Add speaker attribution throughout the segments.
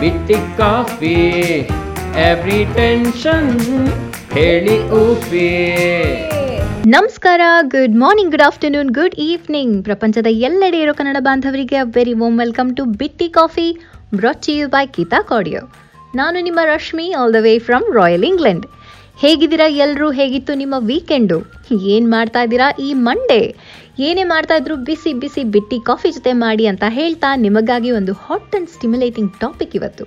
Speaker 1: ಬಿಟ್ಟಿ coffee. Every tension ಹೇಳಿ ಊಫಿ
Speaker 2: ನಮಸ್ಕಾರ good morning good afternoon good evening ಪ್ರಪಂಚದ ಎಲ್ಲೆಡೆ ಇರೋ ಕನ್ನಡ ಬಾಂಧವರಿಗೆ ವೆರಿ ವೋಮ್ ವೆಲ್ಕಮ್ ಟು ಬಿಟ್ಟಿ coffee brought you by Geeta ಕಾಡಿಯೋ ನಾನು ನಿಮ್ಮ Rashmi all the way from royal England ಹೇಗಿದ್ದೀರಾ ಎಲ್ಲರೂ? ಹೇಗಿತ್ತು ನಿಮ್ಮ ವೀಕೆಂಡು ಏನು ಮಾಡ್ತಾ ಇದ್ದೀರಾ ಈ ಮಂಡೇ ಏನೇ ಮಾಡ್ತಾ ಇದ್ರು ಬಿಸಿ ಬಿಸಿ ಬಿಟ್ಟಿ ಕಾಫಿ ಜೊತೆ ಮಾಡಿ ಅಂತ ಹೇಳ್ತಾ ನಿಮಗಾಗಿ ಒಂದು ಹಾಟ್ ಆ್ಯಂಡ್ ಸ್ಟಿಮ್ಯುಲೇಟಿಂಗ್ ಟಾಪಿಕ್ ಇವತ್ತು.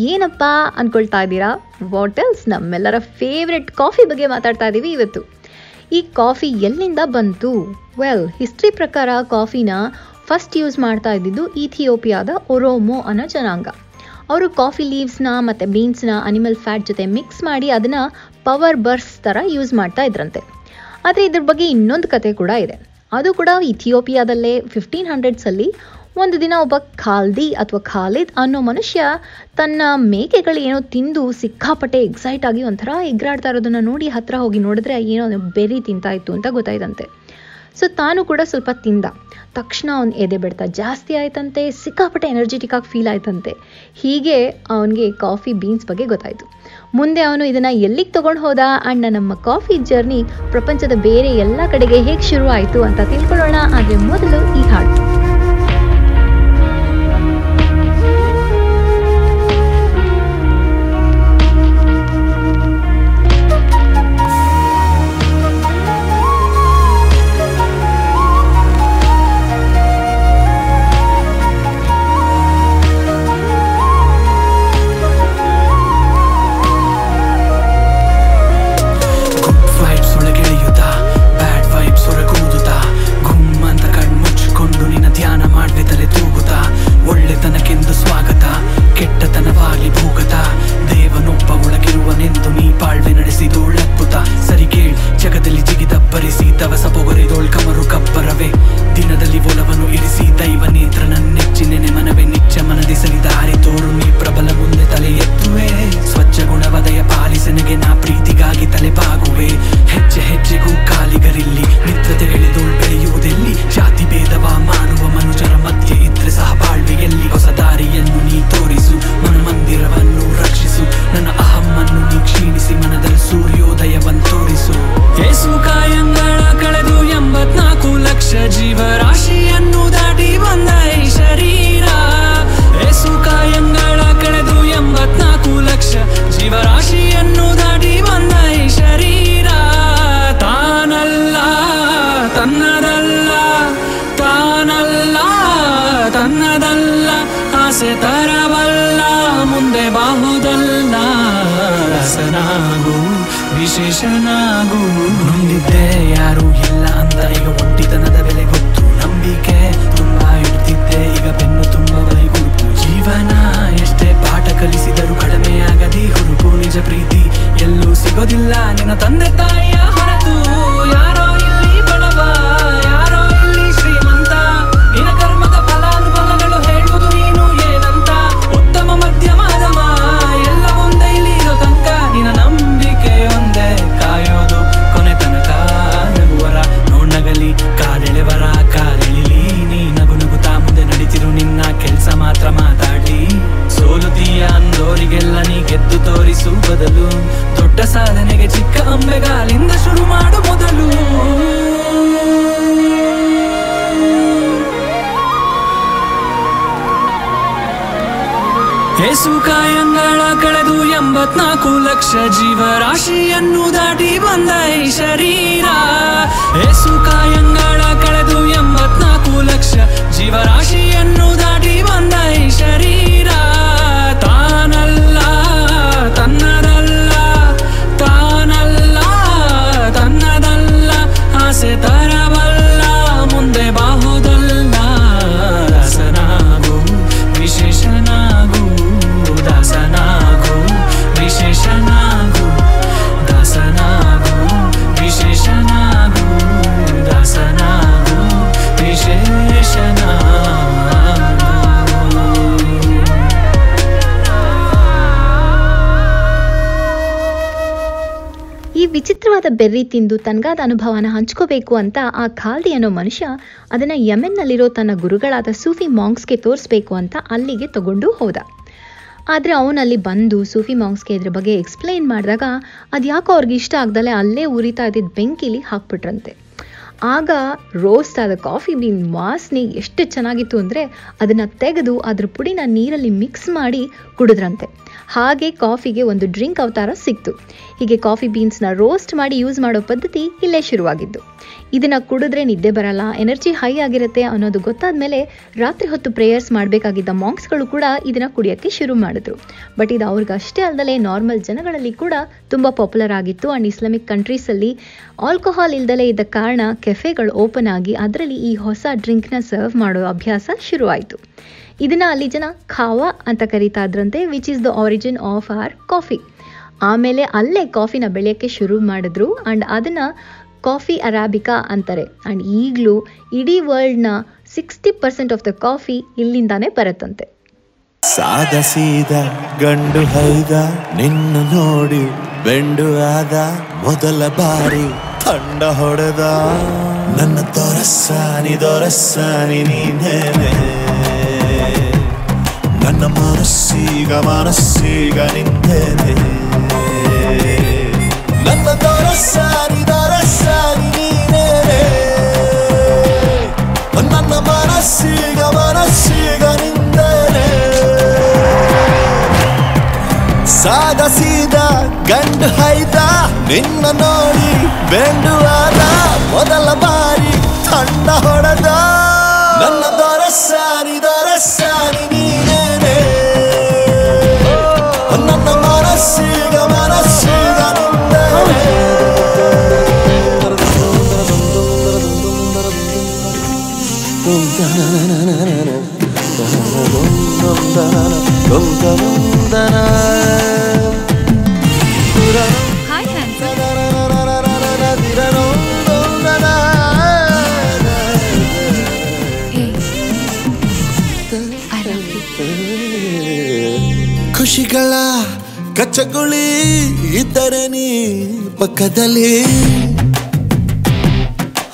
Speaker 2: ಏನಪ್ಪ ಅನ್ಕೊಳ್ತಾ ಇದ್ದೀರಾ? ವಾಟಲ್ಸ್ ನಮ್ಮೆಲ್ಲರ ಫೇವ್ರೆಟ್ ಕಾಫಿ ಬಗ್ಗೆ ಮಾತಾಡ್ತಾ ಇದ್ದೀವಿ ಇವತ್ತು. ಈ ಕಾಫಿ ಎಲ್ಲಿಂದ ಬಂತು? ವೆಲ್ ಹಿಸ್ಟ್ರಿ ಪ್ರಕಾರ ಕಾಫಿನ ಫಸ್ಟ್ ಯೂಸ್ ಮಾಡ್ತಾ ಇದ್ದಿದ್ದು ಇಥಿಯೋಪಿಯಾದ ಒರೋಮೋ ಅನ್ನೋ ಜನಾಂಗ. ಅವರು ಕಾಫಿ ಲೀವ್ಸ್ನ ಮತ್ತು ಬೀನ್ಸ್ನ ಅನಿಮಲ್ ಫ್ಯಾಟ್ ಜೊತೆ ಮಿಕ್ಸ್ ಮಾಡಿ ಅದನ್ನು ಪವರ್ ಬರ್ಸ್ ಥರ ಯೂಸ್ ಮಾಡ್ತಾ ಇದ್ರಂತೆ. ಆದರೆ ಇದ್ರ ಬಗ್ಗೆ ಇನ್ನೊಂದು ಕತೆ ಕೂಡ ಇದೆ. ಅದು ಕೂಡ ಇಥಿಯೋಪಿಯಾದಲ್ಲೇ ಫಿಫ್ಟೀನ್ ಹಂಡ್ರೆಡ್ಸಲ್ಲಿ ಒಂದು ದಿನ ಒಬ್ಬ ಖಾಲ್ದಿ ಅಥವಾ ಖಾಲಿದ್ ಅನ್ನೋ ಮನುಷ್ಯ ತನ್ನ ಮೇಕೆಗಳೇನೋ ತಿಂದು ಸಿಕ್ಕಾಪಟ್ಟೆ ಎಕ್ಸೈಟ್ ಆಗಿ ಒಂಥರ ಎಗ್ರಾಡ್ತಾ ಇರೋದನ್ನ ನೋಡಿ ಹತ್ರ ಹೋಗಿ ನೋಡಿದ್ರೆ ಏನೋ ಬೆರಿ ತಿಂತಾ ಇತ್ತು ಅಂತ ಗೊತ್ತಾಯ್ತಂತೆ. ಸೊ ತಾನು ಕೂಡ ಸ್ವಲ್ಪ ತಿಂದ. ತಕ್ಷಣ ಅವ್ನು ಎದೆ ಬಿಡ್ತಾ. ಜಾಸ್ತಿ ಆಯ್ತಂತೆ, ಸಿಕ್ಕಾಪಟ್ಟೆ ಎನರ್ಜೆಟಿಕ್ ಆಗಿ ಫೀಲ್ ಆಯ್ತಂತೆ. ಹೀಗೆ ಅವನಿಗೆ ಕಾಫಿ ಬೀನ್ಸ್ ಬಗ್ಗೆ ಗೊತ್ತಾಯಿತು. ಮುಂದೆ ಅವನು ಇದನ್ನು ಎಲ್ಲಿಗೆ ತಗೊಂಡು ಹೋದ? ಅಣ್ಣ, ನಮ್ಮ ಕಾಫಿ ಜರ್ನಿ ಪ್ರಪಂಚದ ಬೇರೆ ಎಲ್ಲ ಕಡೆಗೆ ಹೇಗೆ ಶುರು ಆಯಿತು ಅಂತ ತಿಳ್ಕೊಳ್ಳೋಣ. ಆದರೆ ಮೊದಲು ಈ ಹಾಡು.
Speaker 3: ತನ್ನದಲ್ಲ ಆಸೆ ತರವಲ್ಲ, ಮುಂದೆ ಬಾಹುದಲ್ಲ. ರಸನಾಗು, ವಿಶೇಷನಾಗು. ಮುಂದಿದ್ದೆ ಯಾರು ಇಲ್ಲ ಅಂತ ಈಗ ಒಂಟಿತನದ ಬೆಲೆ ಗೊತ್ತು. ನಂಬಿಕೆ ತುಂಬಾ ಇಡ್ತಿದ್ದೆ ಈಗ ಬೆನ್ನು ತುಂಬ ಗುರುಪು ಜೀವನ ಎಷ್ಟೇ ಪಾಠ ಕಲಿಸಿದರೂ ಕಡಿಮೆಯಾಗದಿ, ಹುರುಪು ನಿಜ ಪ್ರೀತಿ ಎಲ್ಲೂ ಸಿಗೋದಿಲ್ಲ. ನಿನ್ನ ತಂದೆ ತಾಯಿಯ ಹೊರತು ಎಂಬತ್ನಾಲ್ಕು ಲಕ್ಷ ಜೀವರಾಶಿಯನ್ನು ದಾಟಿ ಬಂದ ಈ ಶರೀರ. ಏಸು ಕಾಯಂಗಳ ಕಳೆದು ಎಂಬತ್ನಾಲ್ಕು ಲಕ್ಷ ಜೀವರಾಶಿಯನ್ನು ದಾಟಿ ಬಂದ ಈ ಶರೀರ.
Speaker 2: ಬೆರ್ರಿ ತಿಂದು ತನಗಾದ ಅನುಭವನ ಹಂಚ್ಕೋಬೇಕು ಅಂತ ಆ ಖಾಲ್ದಿ ಅನ್ನೋ ಮನುಷ್ಯ ಅದನ್ನು ಯಮೆನ್ನಲ್ಲಿರೋ ತನ್ನ ಗುರುಗಳಾದ ಸೂಫಿ ಮಾಂಗ್ಸ್ಗೆ ತೋರಿಸ್ಬೇಕು ಅಂತ ಅಲ್ಲಿಗೆ ತಗೊಂಡು ಹೋದ. ಆದರೆ ಅವನಲ್ಲಿ ಬಂದು ಸೂಫಿ ಮಾಂಗ್ಸ್ಗೆ ಇದ್ರ ಬಗ್ಗೆ ಎಕ್ಸ್ಪ್ಲೈನ್ ಮಾಡಿದಾಗ ಅದು ಯಾಕೋ ಅವ್ರಿಗೆ ಇಷ್ಟ ಆಗ್ದಲೆ ಅಲ್ಲೇ ಉರಿತಾ ಇದ್ದಿದ್ದ ಬೆಂಕಿಲಿ ಹಾಕ್ಬಿಟ್ರಂತೆ. ಆಗ ರೋಸ್ಟ್ ಆದ ಕಾಫಿ ಬೀನ್ ವಾಸನೆ ಎಷ್ಟು ಚೆನ್ನಾಗಿತ್ತು ಅಂದರೆ ಅದನ್ನು ತೆಗೆದು ಅದ್ರ ಪುಡಿನ ನೀರಲ್ಲಿ ಮಿಕ್ಸ್ ಮಾಡಿ ಕುಡಿದ್ರಂತೆ. ಹಾಗೆ ಕಾಫಿಗೆ ಒಂದು ಡ್ರಿಂಕ್ ಅವತಾರ ಸಿಕ್ತು. ಹೀಗೆ ಕಾಫಿ ಬೀನ್ಸ್ನ ರೋಸ್ಟ್ ಮಾಡಿ ಯೂಸ್ ಮಾಡೋ ಪದ್ಧತಿ ಇಲ್ಲೇ ಶುರುವಾಗಿದ್ದು. ಇದನ್ನು ಕುಡಿದ್ರೆ ನಿದ್ದೆ ಬರಲ್ಲ ಎನರ್ಜಿ ಹೈ ಆಗಿರುತ್ತೆ ಅನ್ನೋದು ಗೊತ್ತಾದ ಮೇಲೆ ರಾತ್ರಿ ಹೊತ್ತು ಪ್ರೇಯರ್ಸ್ ಮಾಡಬೇಕಾಗಿದ್ದ ಮಾಂಕ್ಸ್ಗಳು ಕೂಡ ಇದನ್ನು ಕುಡಿಯೋಕ್ಕೆ ಶುರು ಮಾಡಿದ್ರು. ಬಟ್ ಇದು ಅವ್ರಿಗಷ್ಟೇ ಅಲ್ಲದೆ ನಾರ್ಮಲ್ ಜನಗಳಲ್ಲಿ ಕೂಡ ತುಂಬ ಪಾಪ್ಯುಲರ್ ಆಗಿತ್ತು. ಆ್ಯಂಡ್ ಇಸ್ಲಾಮಿಕ್ ಕಂಟ್ರೀಸಲ್ಲಿ ಆಲ್ಕೋಹಾಲ್ ಇಲ್ದಲೇ ಇದ್ದ ಕಾರಣ ಕೆಫೆಗಳು ಓಪನ್ ಆಗಿ ಅದರಲ್ಲಿ ಈ ಹೊಸ ಡ್ರಿಂಕ್ನ ಸರ್ವ್ ಮಾಡೋ ಅಭ್ಯಾಸ ಶುರುವಾಯಿತು. ಇದನ್ನು ಅಲ್ಲಿ ಜನ ಖಾವಾ ಅಂತ ಕರೀತಾ ಇದ್ರಂತೆ which is the origin of our coffee ಆಮೇಲೆ ಅಲ್ಲೇ ಕಾಫಿನ ಬೆಳೆಯೋಕ್ಕೆ ಶುರು ಮಾಡಿದ್ರು ಆ್ಯಂಡ್ ಅದನ್ನು ಕಾಫಿ ಅರಾಬಿಕಾ ಅಂತಾರೆ. ಆ್ಯಂಡ್ ಈಗಲೂ ಇಡೀ ವರ್ಲ್ಡ್ನ sixty percent of the coffee ಇಲ್ಲಿಂದಾನೇ ಬರುತ್ತಂತೆ.
Speaker 4: ಸಾದ ಸೀದ ಗಂಡು ಹೈದ, ನಿನ್ನ ನೋಡಿ ಬೆಂಡು ಆದ, ಮೊದಲ ಬಾರಿ ತಂಡ ಹೊಡೆದ. ನನ್ನ ದೊರಸಾನಿ ದೊರಸಾನಿ ನೀನೇನೆ ನನ್ನ ಮನಸ್ಸೀಗ ಮನಸ್ಸೀಗ ನಿಂದೇನೆ ಸಾದ ಗಂಡು ಹೈದ ನಿನ್ನ ನೋಡಿ ಬೆಂಡು ಆದ ಮೊದಲ ಬಾರಿ ತಂಡ ಹೊಡೆದ. ಕಚ್ಚಗುಳಿ ಇದ್ದರೆ ನೀ ಪಕ್ಕದಲ್ಲಿ.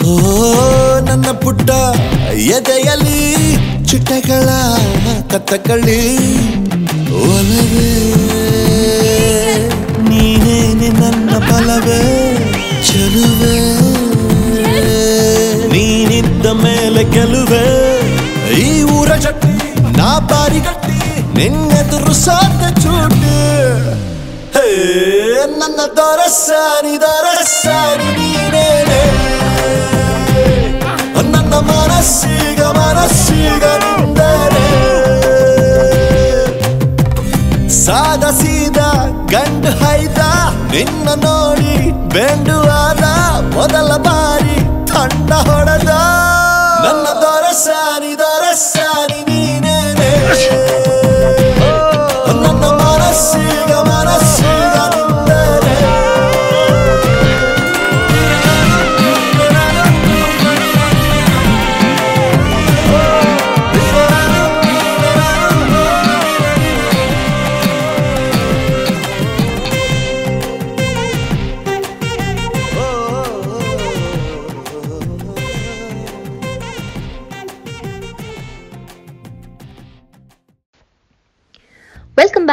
Speaker 4: ಓ, ನನ್ನ ಪುಟ್ಟ ಎದೆಯಲ್ಲಿ ಚಿಟ್ಟೆಗಳ ಕತ್ತಕಳಿ. ಒಲವೇ ನೀನೇನೆ ನನ್ನ ಬಲವೇ, ಚೆಲುವೆ. ನೀನಿದ್ದ ಮೇಲೆ ಗೆಲುವೆ. ಈ ಊರ ಚಟ್ಟಿ ನಾ ಬಾರಿ ಗಟ್ಟಿ ನಿನ್ನೆದುರು ಸಾಧ್ಯ ಚೂಟಿ. ನನ್ನ ದೊರಸಾನಿ ದೊರಸಾನಿ ನೀನೇನೆ ನನ್ನ ಮನಸ್ಸೀಗ ಮನಸ್ಸೀಗ ನಿಂದರೆ ಸಾದ ಸೀದ ಗಂಡು ಹೈದ ನಿನ್ನ ನೋಡಿ ಬೆಂಡು ಆದ ಮೊದಲ ಬಾರಿ ತಂಡ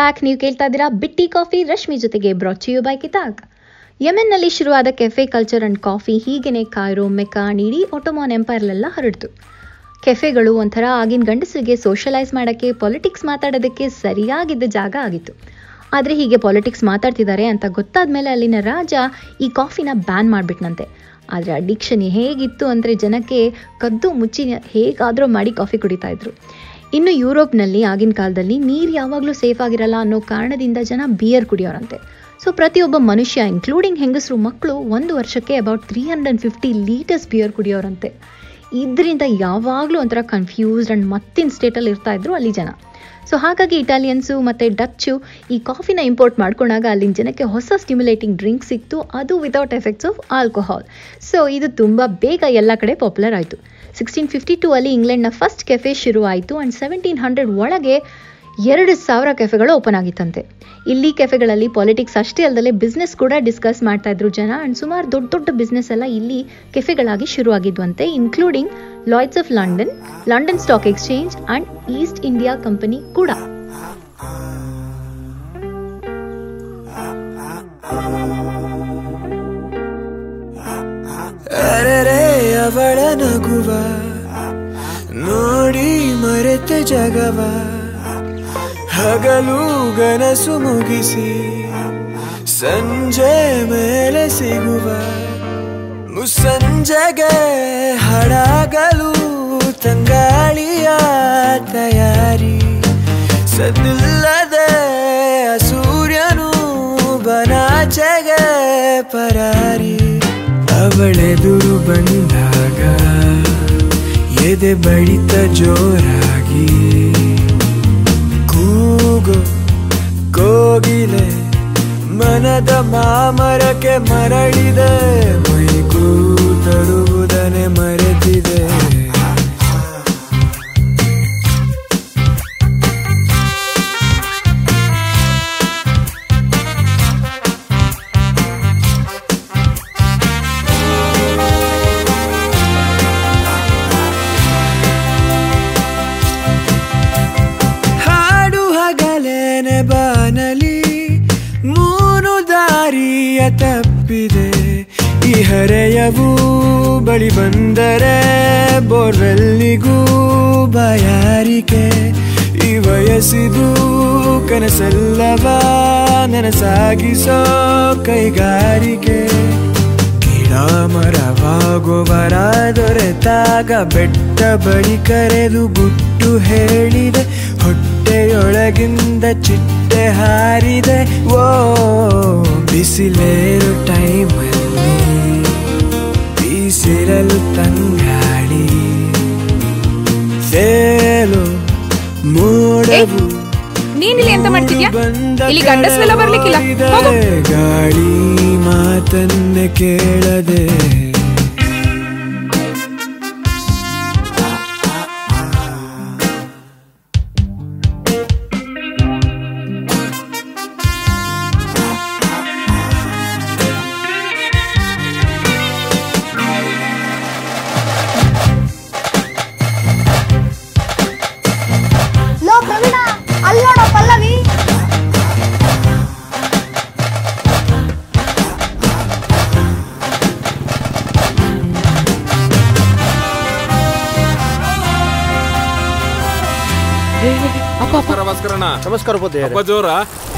Speaker 2: ಬ್ಯಾಕ್, ನೀವು ಕೇಳ್ತಾ ಇದ್ದೀರಾ ಬಿಟ್ಟಿ ಕಾಫಿ, ರಶ್ಮಿ ಜೊತೆಗೆ ಬ್ರಾಚಿಯು ಬೈ ಕಿತಾಕ್ ಯಮೆನ್ನಲ್ಲಿ ಶುರುವಾದ ಕೆಫೆ ಕಲ್ಚರ್ ಅಂಡ್ ಕಾಫಿ ಹೀಗೇನೆ ಕಾಯ್ರೋ ಮೆಕಾನ್ ಇಡೀ ಒಟೋಮಾನ್ ಎಂಪೈರ್ಲೆಲ್ಲ ಹರಡ್ತು. ಕೆಫೆಗಳು ಒಂಥರ ಆಗಿನ ಗಂಡಸರಿಗೆ ಸೋಷಲೈಸ್ ಮಾಡೋಕ್ಕೆ ಪೊಲಿಟಿಕ್ಸ್ ಮಾತಾಡೋದಕ್ಕೆ ಸರಿಯಾಗಿದ್ದ ಜಾಗ ಆಗಿತ್ತು. ಆದರೆ ಹೀಗೆ ಪಾಲಿಟಿಕ್ಸ್ ಮಾತಾಡ್ತಿದ್ದಾರೆ ಅಂತ ಗೊತ್ತಾದ ಮೇಲೆ ಅಲ್ಲಿನ ರಾಜ ಈ ಕಾಫಿನ ಬ್ಯಾನ್ ಮಾಡಿಬಿಟ್ನಂತೆ. ಆದರೆ ಅಡಿಕ್ಷನ್ ಹೇಗಿತ್ತು ಅಂದರೆ ಜನಕ್ಕೆ ಕದ್ದು ಮುಚ್ಚಿ ಹೇಗಾದರೂ ಮಾಡಿ ಕಾಫಿ ಕುಡಿತಾ ಇದ್ರು. ಇನ್ನು ಯುರೋಪ್ನಲ್ಲಿ ಆಗಿನ ಕಾಲದಲ್ಲಿ ನೀರು ಯಾವಾಗಲೂ ಸೇಫ್ ಆಗಿರಲ್ಲ ಅನ್ನೋ ಕಾರಣದಿಂದ ಜನ ಬಿಯರ್ ಕುಡಿಯೋರಂತೆ. ಸೊ ಪ್ರತಿಯೊಬ್ಬ ಮನುಷ್ಯ ಇನ್ಕ್ಲೂಡಿಂಗ್ ಹೆಂಗಸರು ಮಕ್ಕಳು ಒಂದು ವರ್ಷಕ್ಕೆ about three hundred and fifty litres beer ಕುಡಿಯೋರಂತೆ. ಇದರಿಂದ ಯಾವಾಗಲೂ ಒಂಥರ ಕನ್ಫ್ಯೂಸ್ಡ್ ಆ್ಯಂಡ್ ಮತ್ತಿನ ಸ್ಟೇಟಲ್ಲಿ ಇರ್ತಾ ಇದ್ರು ಅಲ್ಲಿ ಜನ. ಸೊ ಹಾಗಾಗಿ ಇಟಾಲಿಯನ್ಸು ಮತ್ತು ಡಚ್ಚು ಈ ಕಾಫಿನ ಇಂಪೋರ್ಟ್ ಮಾಡ್ಕೊಂಡಾಗ ಅಲ್ಲಿನ ಜನಕ್ಕೆ ಹೊಸ ಸ್ಟಿಮ್ಯುಲೇಟಿಂಗ್ ಡ್ರಿಂಕ್ ಸಿಕ್ತು, ಅದು without effects of alcohol so ಇದು ತುಂಬ ಬೇಗ ಎಲ್ಲ ಕಡೆ ಪಾಪ್ಯುಲರ್ ಆಯಿತು. ಸಿಕ್ಸ್ಟೀನ್ ಫಿಫ್ಟಿ ಟೂ ಅಲ್ಲಿ ಇಂಗ್ಲೆಂಡ್ನ ಫಸ್ಟ್ ಕೆಫೆ ಶುರು ಆಯಿತು ಆ್ಯಂಡ್ ಸೆವೆಂಟೀನ್ ಹಂಡ್ರೆಡ್ ಒಳಗೆ ಎರಡು ಸಾವಿರ ಕೆಫೆಗಳು ಓಪನ್ ಆಗಿತ್ತಂತೆ. ಇಲ್ಲಿ ಕೆಫೆಗಳಲ್ಲಿ ಪಾಲಿಟಿಕ್ಸ್ ಅಷ್ಟೇ ಅಲ್ಲದೆ ಬಿಸ್ನೆಸ್ ಕೂಡ ಡಿಸ್ಕಸ್ ಮಾಡ್ತಾ ಇದ್ರು ಜನ ಅಂಡ್ ಸುಮಾರು ದೊಡ್ಡ ದೊಡ್ಡ ಬಿಸ್ನೆಸ್ ಎಲ್ಲ ಇಲ್ಲಿ ಕೆಫೆಗಳಾಗಿ ಶುರುವಾಗಿದ್ವಂತೆ including Lloyd's of London London stock exchange and East India company ಕೂಡ.
Speaker 5: ಅರೆರೆ ಅವಳ ನಗುವ. ನೋಡಿ ಮರೆತೆ ಜಗವ. ಹಗಲು ಗನಸು ಮುಗಿಸಿ ಸಂಜೆ ಮೇಲೆ ಸಿಗುವ. ಮುಸಂಜೆಗೆ ಹಡಗಲು ತಂಗಾಳಿಯ ತಯಾರಿ. ಸದಿಲ್ಲದೆ ಸೂರ್ಯನು ಬನಾಚೆಗೆ ಪರಾರಿ. ಅವಳೆದುರು ಬಂದಾಗ ಎದೆ ಬಳಿತ ಜೋರಾಗಿ ಕೂಗು ಕೋಗಿಲೆ ಮನದ ಮಾಮರಕ್ಕೆ ಮರಳಿದೆ ಮೈಗೂ ತರುವುದನೆ ಮರೆತಿದೆ. ತಪ್ಪಿದೆ. ಈ ಹರೆಯವು ಬಳಿ ಬಂದರೆ ಬೋರ್ವೆಲ್ಲಿಗೂ ಬಯಾರಿಕೆ. ಈ ವಯಸ್ಸಿದು ಕನಸಲ್ಲವ ನನಸಾಗಿಸೋ ಕೈಗಾರಿಕೆ. ದೊರೆತಾಗ ಬೆಟ್ಟ ಬಳಿ ಕರೆದು ಗುಟ್ಟು ಹೇಳಿದೆ. ಹೊಟ್ಟೆಯೊಳಗಿಂದ ಚಿಟ್ಟೆ ಹಾರಿದೆ. ಓ ಬಿಸಿಲೇರು ಟೈಮಲ್ಲಿ ಬೀಸಿರಲು ತಂಗಾಡಿ ಸೇಲು ಮೂಡವು
Speaker 6: ನೀನಿಲ್ಲಿ ಎಂತ ಮಾಡ್ತಿದ್ಯಾ? ಇಲ್ಲಿ ಗಂಡಸ್ರೆಲ್ಲ ಬರ್ಲಿಕ್ಕಿಲ್ಲ.
Speaker 5: ಗಾಳಿ ಮಾತನ್ನ ಕೇಳದೆ.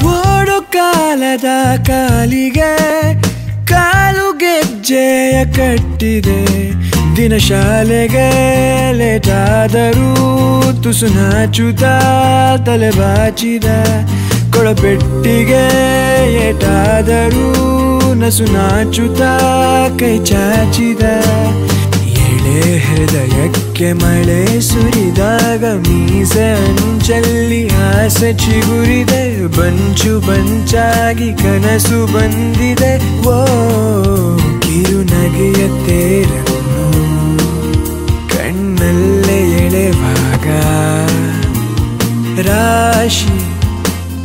Speaker 5: ಓಡು ಕಾಲದ ಕಾಲಿಗೆ ಕಾಲು ಗೆಜ್ಜೆಯ ಕಟ್ಟಿದೆ. ದಿನ ಶಾಲೆಗೆ ಲೇಟಾದರೂ ತುಸು ನಾಚುತ್ತ ತಲೆ ಬಾಚಿದ. ಕೊಳಪೆಟ್ಟಿಗೆ ಏಟಾದರೂ ನಸು ನಾಚುತ್ತ ಕೈ ಚಾಚಿದ. ಎಳೆ ಹೃದಯಕ್ಕೆ ಮಳೆ ಸುರಿದಾಗ ಮೀಸೆ ಅಂಚಲ್ಲಿ ಆಸೆ ಚಿಗುರಿದೆ, ಬಂಚು ಬಂಚಾಗಿ ಕನಸು ಬಂದಿದೆ. ಓ ಕಿರುನಗೆಯ ತೇರನ್ನು ಕಣ್ಣಲ್ಲೇ ಎಳೆವಾಗ. ರಾಶಿ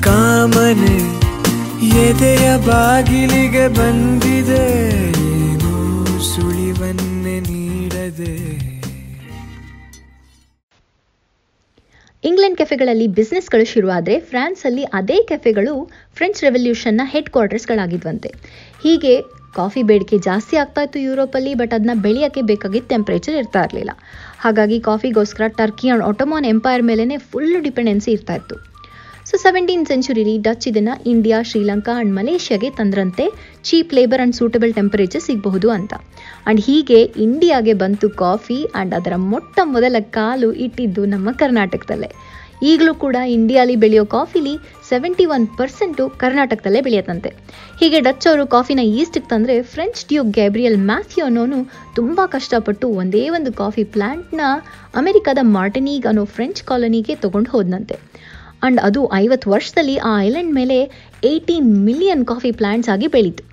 Speaker 5: ಕಾಮನೆ ಎದೆಯ ಬಾಗಿಲಿಗೆ ಬಂದಿದೆ.
Speaker 2: ಕೆಫೆಗಳಲ್ಲಿ ಬಿಸ್ನೆಸ್ಗಳು ಶುರುವಾದರೆ ಫ್ರಾನ್ಸಲ್ಲಿ ಅದೇ ಕೆಫೆಗಳು ಫ್ರೆಂಚ್ ರೆವಲ್ಯೂಷನ್ನ ಹೆಡ್ ಕ್ವಾರ್ಟರ್ಸ್ಗಳಾಗಿದ್ವಂತೆ ಹೀಗೆ ಕಾಫಿ ಬೇಡಿಕೆ ಜಾಸ್ತಿ ಆಗ್ತಾ ಇತ್ತು ಯುರೋಪಲ್ಲಿ ಬಟ್ ಅದನ್ನ ಬೆಳೆಯೋಕ್ಕೆ ಬೇಕಾಗಿ ಟೆಂಪ್ರೇಚರ್ ಇರ್ತಾ ಇರಲಿಲ್ಲ. ಹಾಗಾಗಿ ಕಾಫಿಗೋಸ್ಕರ ಟರ್ಕಿ ಆ್ಯಂಡ್ ಒಟೊಮಾನ್ ಎಂಪೈರ್ ಮೇಲೇ ಫುಲ್ ಡಿಪೆಂಡೆನ್ಸಿ ಇರ್ತಾ ಇತ್ತು. ಸೊ ಸೆವೆಂಟೀನ್ ಸೆಂಚುರಿಲಿ ಡಚ್ ಇದನ್ನು ಇಂಡಿಯಾ ಶ್ರೀಲಂಕಾ ಆ್ಯಂಡ್ ಮಲೇಷ್ಯಾಗೆ ತಂದ್ರಂತೆ cheap labour and suitable temperature ಸಿಗಬಹುದು ಅಂತ. ಆ್ಯಂಡ್ ಹೀಗೆ ಇಂಡಿಯಾಗೆ ಬಂತು ಕಾಫಿ ಆ್ಯಂಡ್ ಅದರ ಮೊಟ್ಟ ಮೊದಲ ಕಾಲು ಇಟ್ಟಿದ್ದು ನಮ್ಮ ಕರ್ನಾಟಕದಲ್ಲೇ. ಈಗಲೂ ಕೂಡ ಇಂಡಿಯಾಲಿ ಬೆಳೆಯೋ ಕಾಫಿಲಿ ಸೆವೆಂಟಿ ಒನ್ ಪರ್ಸೆಂಟು ಕರ್ನಾಟಕದಲ್ಲೇ ಬೆಳೆಯತ್ತಂತೆ. ಹೀಗೆ ಡಚ್ ಅವರು ಕಾಫಿನ ಈಸ್ಟಿಗೆ ತಂದರೆ ಫ್ರೆಂಚ್ ಡ್ಯೂಕ್ ಗ್ಯಾಬ್ರಿಯಲ್ ಮ್ಯಾಥ್ಯೂ ಅನ್ನೋನು ತುಂಬ ಕಷ್ಟಪಟ್ಟು ಒಂದೇ ಒಂದು ಕಾಫಿ ಪ್ಲ್ಯಾಂಟ್ನ ಅಮೆರಿಕದ ಮಾರ್ಟಿನೀಗ್ ಅನ್ನೋ ಫ್ರೆಂಚ್ ಕಾಲೋನಿಗೆ ತೊಗೊಂಡು ಹೋದನಂತೆ. ಆ್ಯಂಡ್ ಅದು ಐವತ್ತು ವರ್ಷದಲ್ಲಿ ಆ ಐಲ್ಯಾಂಡ್ ಮೇಲೆ ಏಯ್ಟೀನ್ ಮಿಲಿಯನ್ ಕಾಫಿ ಪ್ಲ್ಯಾಂಟ್ಸ್ ಆಗಿ ಬೆಳೀತು.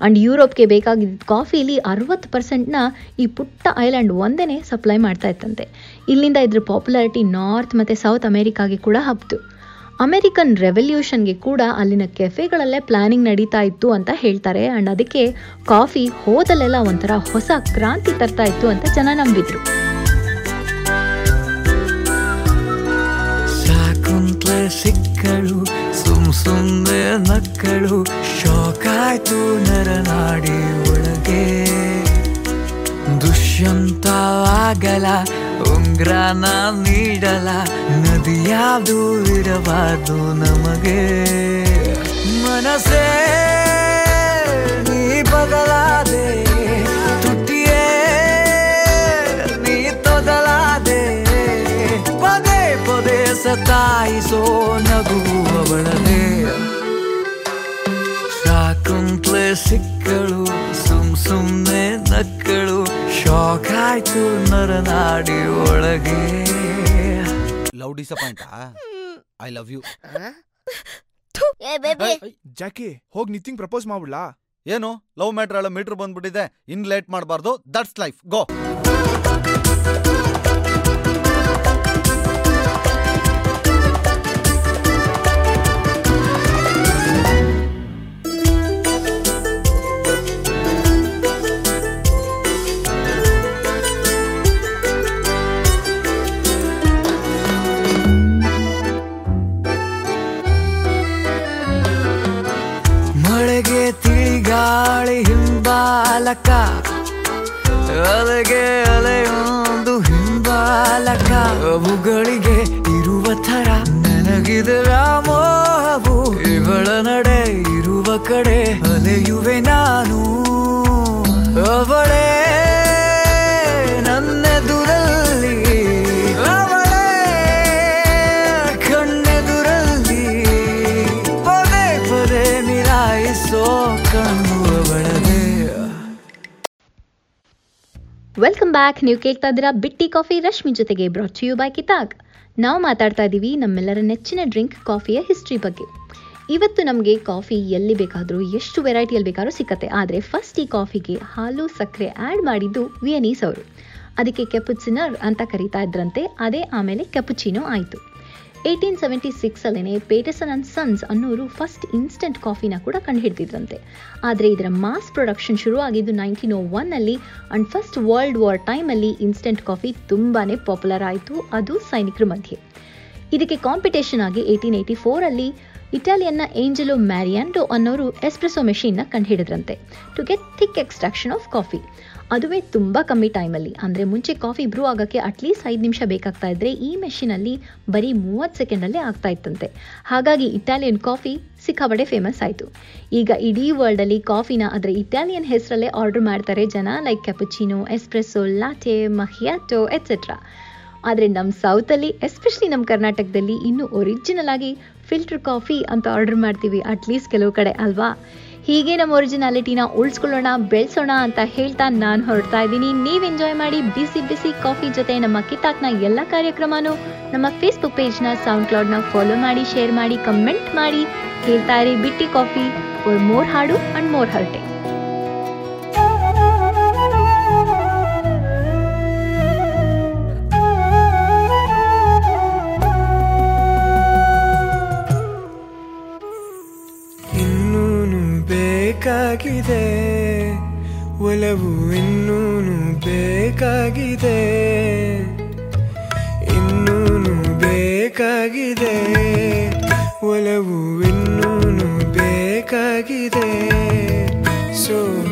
Speaker 2: ಆ್ಯಂಡ್ ಯುರೋಪ್ಗೆ ಬೇಕಾಗಿದ್ದ ಕಾಫಿಲಿ ಅರವತ್ತು ಪರ್ಸೆಂಟ್ನ ಈ ಪುಟ್ಟ ಐಲ್ಯಾಂಡ್ ಒಂದೇ ಸಪ್ಲೈ ಮಾಡ್ತಾ ಇತ್ತಂತೆ. ಇಲ್ಲಿಂದ ಇದ್ರ ಪಾಪ್ಯುಲಾರಿಟಿ ನಾರ್ತ್ ಮತ್ತು ಸೌತ್ ಅಮೇರಿಕಾಗೆ ಕೂಡ ಹಬ್ತು ಅಮೆರಿಕನ್ ರೆವಲ್ಯೂಷನ್ಗೆ ಕೂಡ ಅಲ್ಲಿನ ಕೆಫೆಗಳಲ್ಲೇ ಪ್ಲಾನಿಂಗ್ ನಡೀತಾ ಇತ್ತು ಅಂತ ಹೇಳ್ತಾರೆ. ಅಂಡ್ ಅದಕ್ಕೆ ಕಾಫಿ ಹೋದಲ್ಲೆಲ್ಲ ಒಂಥರ ಹೊಸ ಕ್ರಾಂತಿ ತರ್ತಾ ಇತ್ತು ಅಂತ ಜನ ನಂಬಿದ್ರು.
Speaker 5: ಸಿಕ್ಕಳು ಸುಮ್ಮನೆ ನಕ್ಕಳು, ಶೋಕಾಯ್ತು ನರನಾಡಿ ಒಳಗೆ. ದುಷ್ಯಂತವಾಗಲ, ಉಂಗ್ರಾನ ನೀಡಲ ನದಿಯಾದು ಇರಬಾರ್ದು ನಮಗೆ. ಮನಸೇ ನೀ ಬದಲಾದೆ ನೀ ತೊದಲಾದೆ. ಪದೇ ಪದೇ ಸತಾಯಿಸೋ ನಗುವವಳನೆ ಆಯ್ತು ನರನಾಡಿ ಒಳಗೆ.
Speaker 7: Love disappoint I love you
Speaker 8: a baby
Speaker 9: Jackie ಹೋಗ್ ನಿತಿಂಗ್ ಪ್ರಪೋಸ್ ಮಾಡ್ಬಿಡ್ಲಾ?
Speaker 7: ಏನು? ಲವ್ ಮ್ಯಾಟ್ರ್ ಎಲ್ಲ ಮೀಟರ್ ಬಂದ್ಬಿಟ್ಟಿದೆ. ಇನ್ ಲೇಟ್ ಮಾಡಬಾರ್ದು. ದಟ್ಸ್ ಲೈಫ್ ಗೋ
Speaker 2: ಬ್ಯಾಕ್, ನೀವು ಕೇಳ್ತಾ ಇದ್ದೀರಾ ಬಿಟ್ಟಿ ಕಾಫಿ ರಶ್ಮಿ ಜೊತೆಗೆ ಬ್ರಾಟ್ ಯು ಬೈ ಕಿತಾಕ್ ನಾವು ಮಾತಾಡ್ತಾ ಇದ್ದೀವಿ ನಮ್ಮೆಲ್ಲರ ನೆಚ್ಚಿನ ಡ್ರಿಂಕ್ ಕಾಫಿಯ ಹಿಸ್ಟ್ರಿ ಬಗ್ಗೆ. ಇವತ್ತು ನಮಗೆ ಕಾಫಿ ಎಲ್ಲಿ ಬೇಕಾದರೂ, ಎಷ್ಟು ವೆರೈಟಿಯಲ್ಲಿ ಬೇಕಾದರೂ ಸಿಕ್ಕತ್ತೆ. ಆದರೆ ಫಸ್ಟ್ ಈ ಕಾಫಿಗೆ ಹಾಲು, ಸಕ್ಕರೆ ಆ್ಯಡ್ ಮಾಡಿದ್ದು ವಿಯನೀಸ್ ಅವರು. ಅದಕ್ಕೆ ಕೆಪುಚಿನರ್ ಅಂತ ಕರೀತಾ ಇದ್ರಂತೆ, ಅದೇ ಆಮೇಲೆ ಕೆಪುಚಿನೋ ಆಯಿತು. ಏಯ್ಟೀನ್ ಸೆವೆಂಟಿ ಸಿಕ್ಸಲ್ಲೇ ಪೇಟಸನ್ ಅಂಡ್ ಸನ್ಸ್ ಅನ್ನೋರು ಫಸ್ಟ್ ಇನ್ಸ್ಟೆಂಟ್ ಕಾಫಿನ ಕೂಡ ಕಂಡುಹಿಡಿದಿದ್ರಂತೆ. ಆದರೆ ಇದರ ಮಾಸ್ ಪ್ರೊಡಕ್ಷನ್ ಶುರುವಾಗಿದ್ದು ನೈನ್ಟೀನ್ ಓ ಒನ್ನಲ್ಲಿ ಅಂಡ್ ಫಸ್ಟ್ ವರ್ಲ್ಡ್ ವಾರ್ ಟೈಮಲ್ಲಿ ಇನ್ಸ್ಟೆಂಟ್ ಕಾಫಿ ತುಂಬಾ ಪಾಪ್ಯುಲರ್ ಆಯಿತು, ಅದು ಸೈನಿಕರ ಮಧ್ಯೆ. ಇದಕ್ಕೆ ಕಾಂಪಿಟೇಷನ್ ಆಗಿ ಏಯ್ಟೀನ್ ಏಯ್ಟಿ ಫೋರಲ್ಲಿ ಇಟಾಲಿಯನ್ನ ಏಂಜಲೋ ಮ್ಯಾರಿಯಾಂಡೋ ಅನ್ನೋರು ಎಸ್ಪ್ರೆಸೋ ಮೆಷಿನ್ನ ಕಂಡುಹಿಡಿದ್ರಂತೆ. To get thick extraction of coffee ಅದುವೇ ತುಂಬ ಕಮ್ಮಿ ಟೈಮಲ್ಲಿ ಅಂದರೆ ಮುಂಚೆ ಕಾಫಿ ಬ್ರೂ ಆಗೋಕ್ಕೆ ಅಟ್ಲೀಸ್ಟ್ ಐದು ನಿಮಿಷ ಬೇಕಾಗ್ತಾ ಇದ್ದರೆ ಈ ಮೆಷಿನಲ್ಲಿ ಬರೀ ಮೂವತ್ತು ಸೆಕೆಂಡಲ್ಲೇ ಆಗ್ತಾ ಇತ್ತಂತೆ. ಹಾಗಾಗಿ ಇಟಾಲಿಯನ್ ಕಾಫಿ ಸಿಕ್ಕಾಬಡೆ ಫೇಮಸ್ ಆಯಿತು. ಈಗ ಇಡೀ ವರ್ಲ್ಡಲ್ಲಿ ಕಾಫಿನ ಅದರ ಇಟಾಲಿಯನ್ ಹೆಸರಲ್ಲೇ ಆರ್ಡರ್ ಮಾಡ್ತಾರೆ ಜನ like cappuccino espresso latte macchiato etcetera ಆದರೆ ನಮ್ಮ ಸೌತಲ್ಲಿ ಎಸ್ಪೆಷಲಿ ನಮ್ಮ ಕರ್ನಾಟಕದಲ್ಲಿ, ಇನ್ನೂ ಒರಿಜಿನಲ್ ಆಗಿ ಫಿಲ್ಟರ್ ಕಾಫಿ ಅಂತ ಆರ್ಡರ್ ಮಾಡ್ತೀವಿ ಅಟ್ಲೀಸ್ಟ್ ಕೆಲವು ಕಡೆ ಅಲ್ವಾ? ಹೀಗೆ ನಮ್ಮ ಒರಿಜಿನಾಲಿಟಿನ ಉಳಿಸ್ಕೊಳ್ಳೋಣ, ಬೆಳೆಸೋಣ ಅಂತ ಹೇಳ್ತಾ ನಾನು ಹೊರಡ್ತಾ ಇದ್ದೀನಿ. ನೀವು ಎಂಜಾಯ್ ಮಾಡಿ ಬಿಸಿ ಬಿಸಿ ಕಾಫಿ ಜೊತೆ ನಮ್ಮ ಕಿತಾಕ್ನ ಎಲ್ಲ ಕಾರ್ಯಕ್ರಮನೂ ನಮ್ಮ ಫೇಸ್ಬುಕ್ ಪೇಜ್ನ ಸೌಂಡ್ ಕ್ಲೌಡ್ನ ಫಾಲೋ ಮಾಡಿ ಶೇರ್ ಮಾಡಿ ಕಮೆಂಟ್ ಮಾಡಿ. ಕೇಳ್ತಾ ಇರಿ ಬಿಟ್ಟಿ ಕಾಫಿ ಫಾರ್ ಮೋರ್ ಹಾಡು ಅಂಡ್ ಮೋರ್ ಹರ್ಟೆ.
Speaker 5: ಬೇಕಾಗಿದೆ. ಒಲವು ಇನ್ನೂನು ಬೇಕಾಗಿದೆ. ಇನ್ನೂನು ಬೇಕಾಗಿದೆ. ಒಲವು ಇನ್ನೂನು ಬೇಕಾಗಿದೆ. ಸೋಕಿನಿಂದ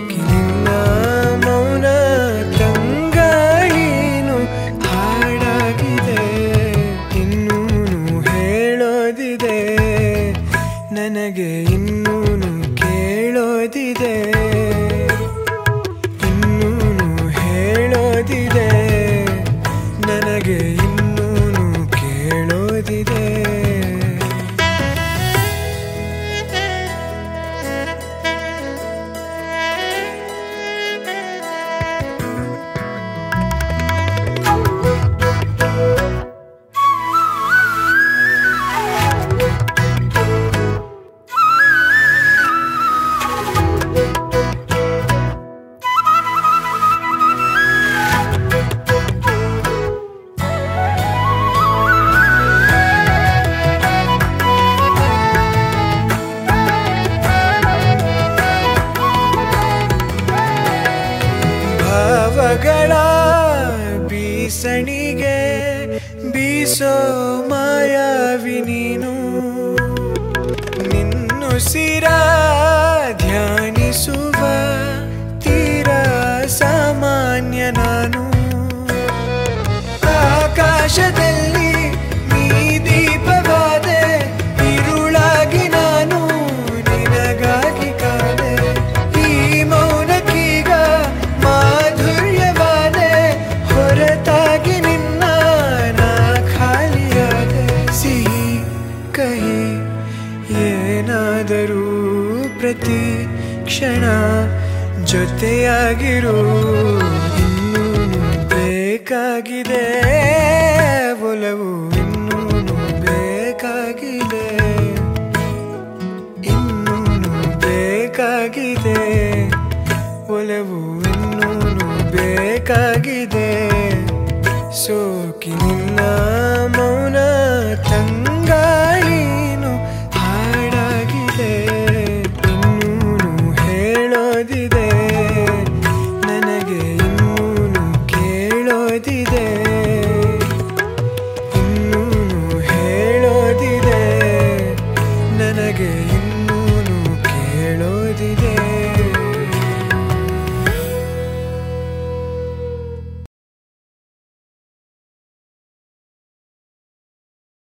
Speaker 5: ಜೊತೆಯಾಗಿರು ಇನ್ನು ಬೇಕಾಗಿದೆ. ಒಲವು ಇನ್ನು ಬೇಕಾಗಿದೆ. ಇನ್ನು ಬೇಕಾಗಿದೆ. ಒಲವು ಇನ್ನೂ ಬೇಕಾಗಿದೆ. ಸೋ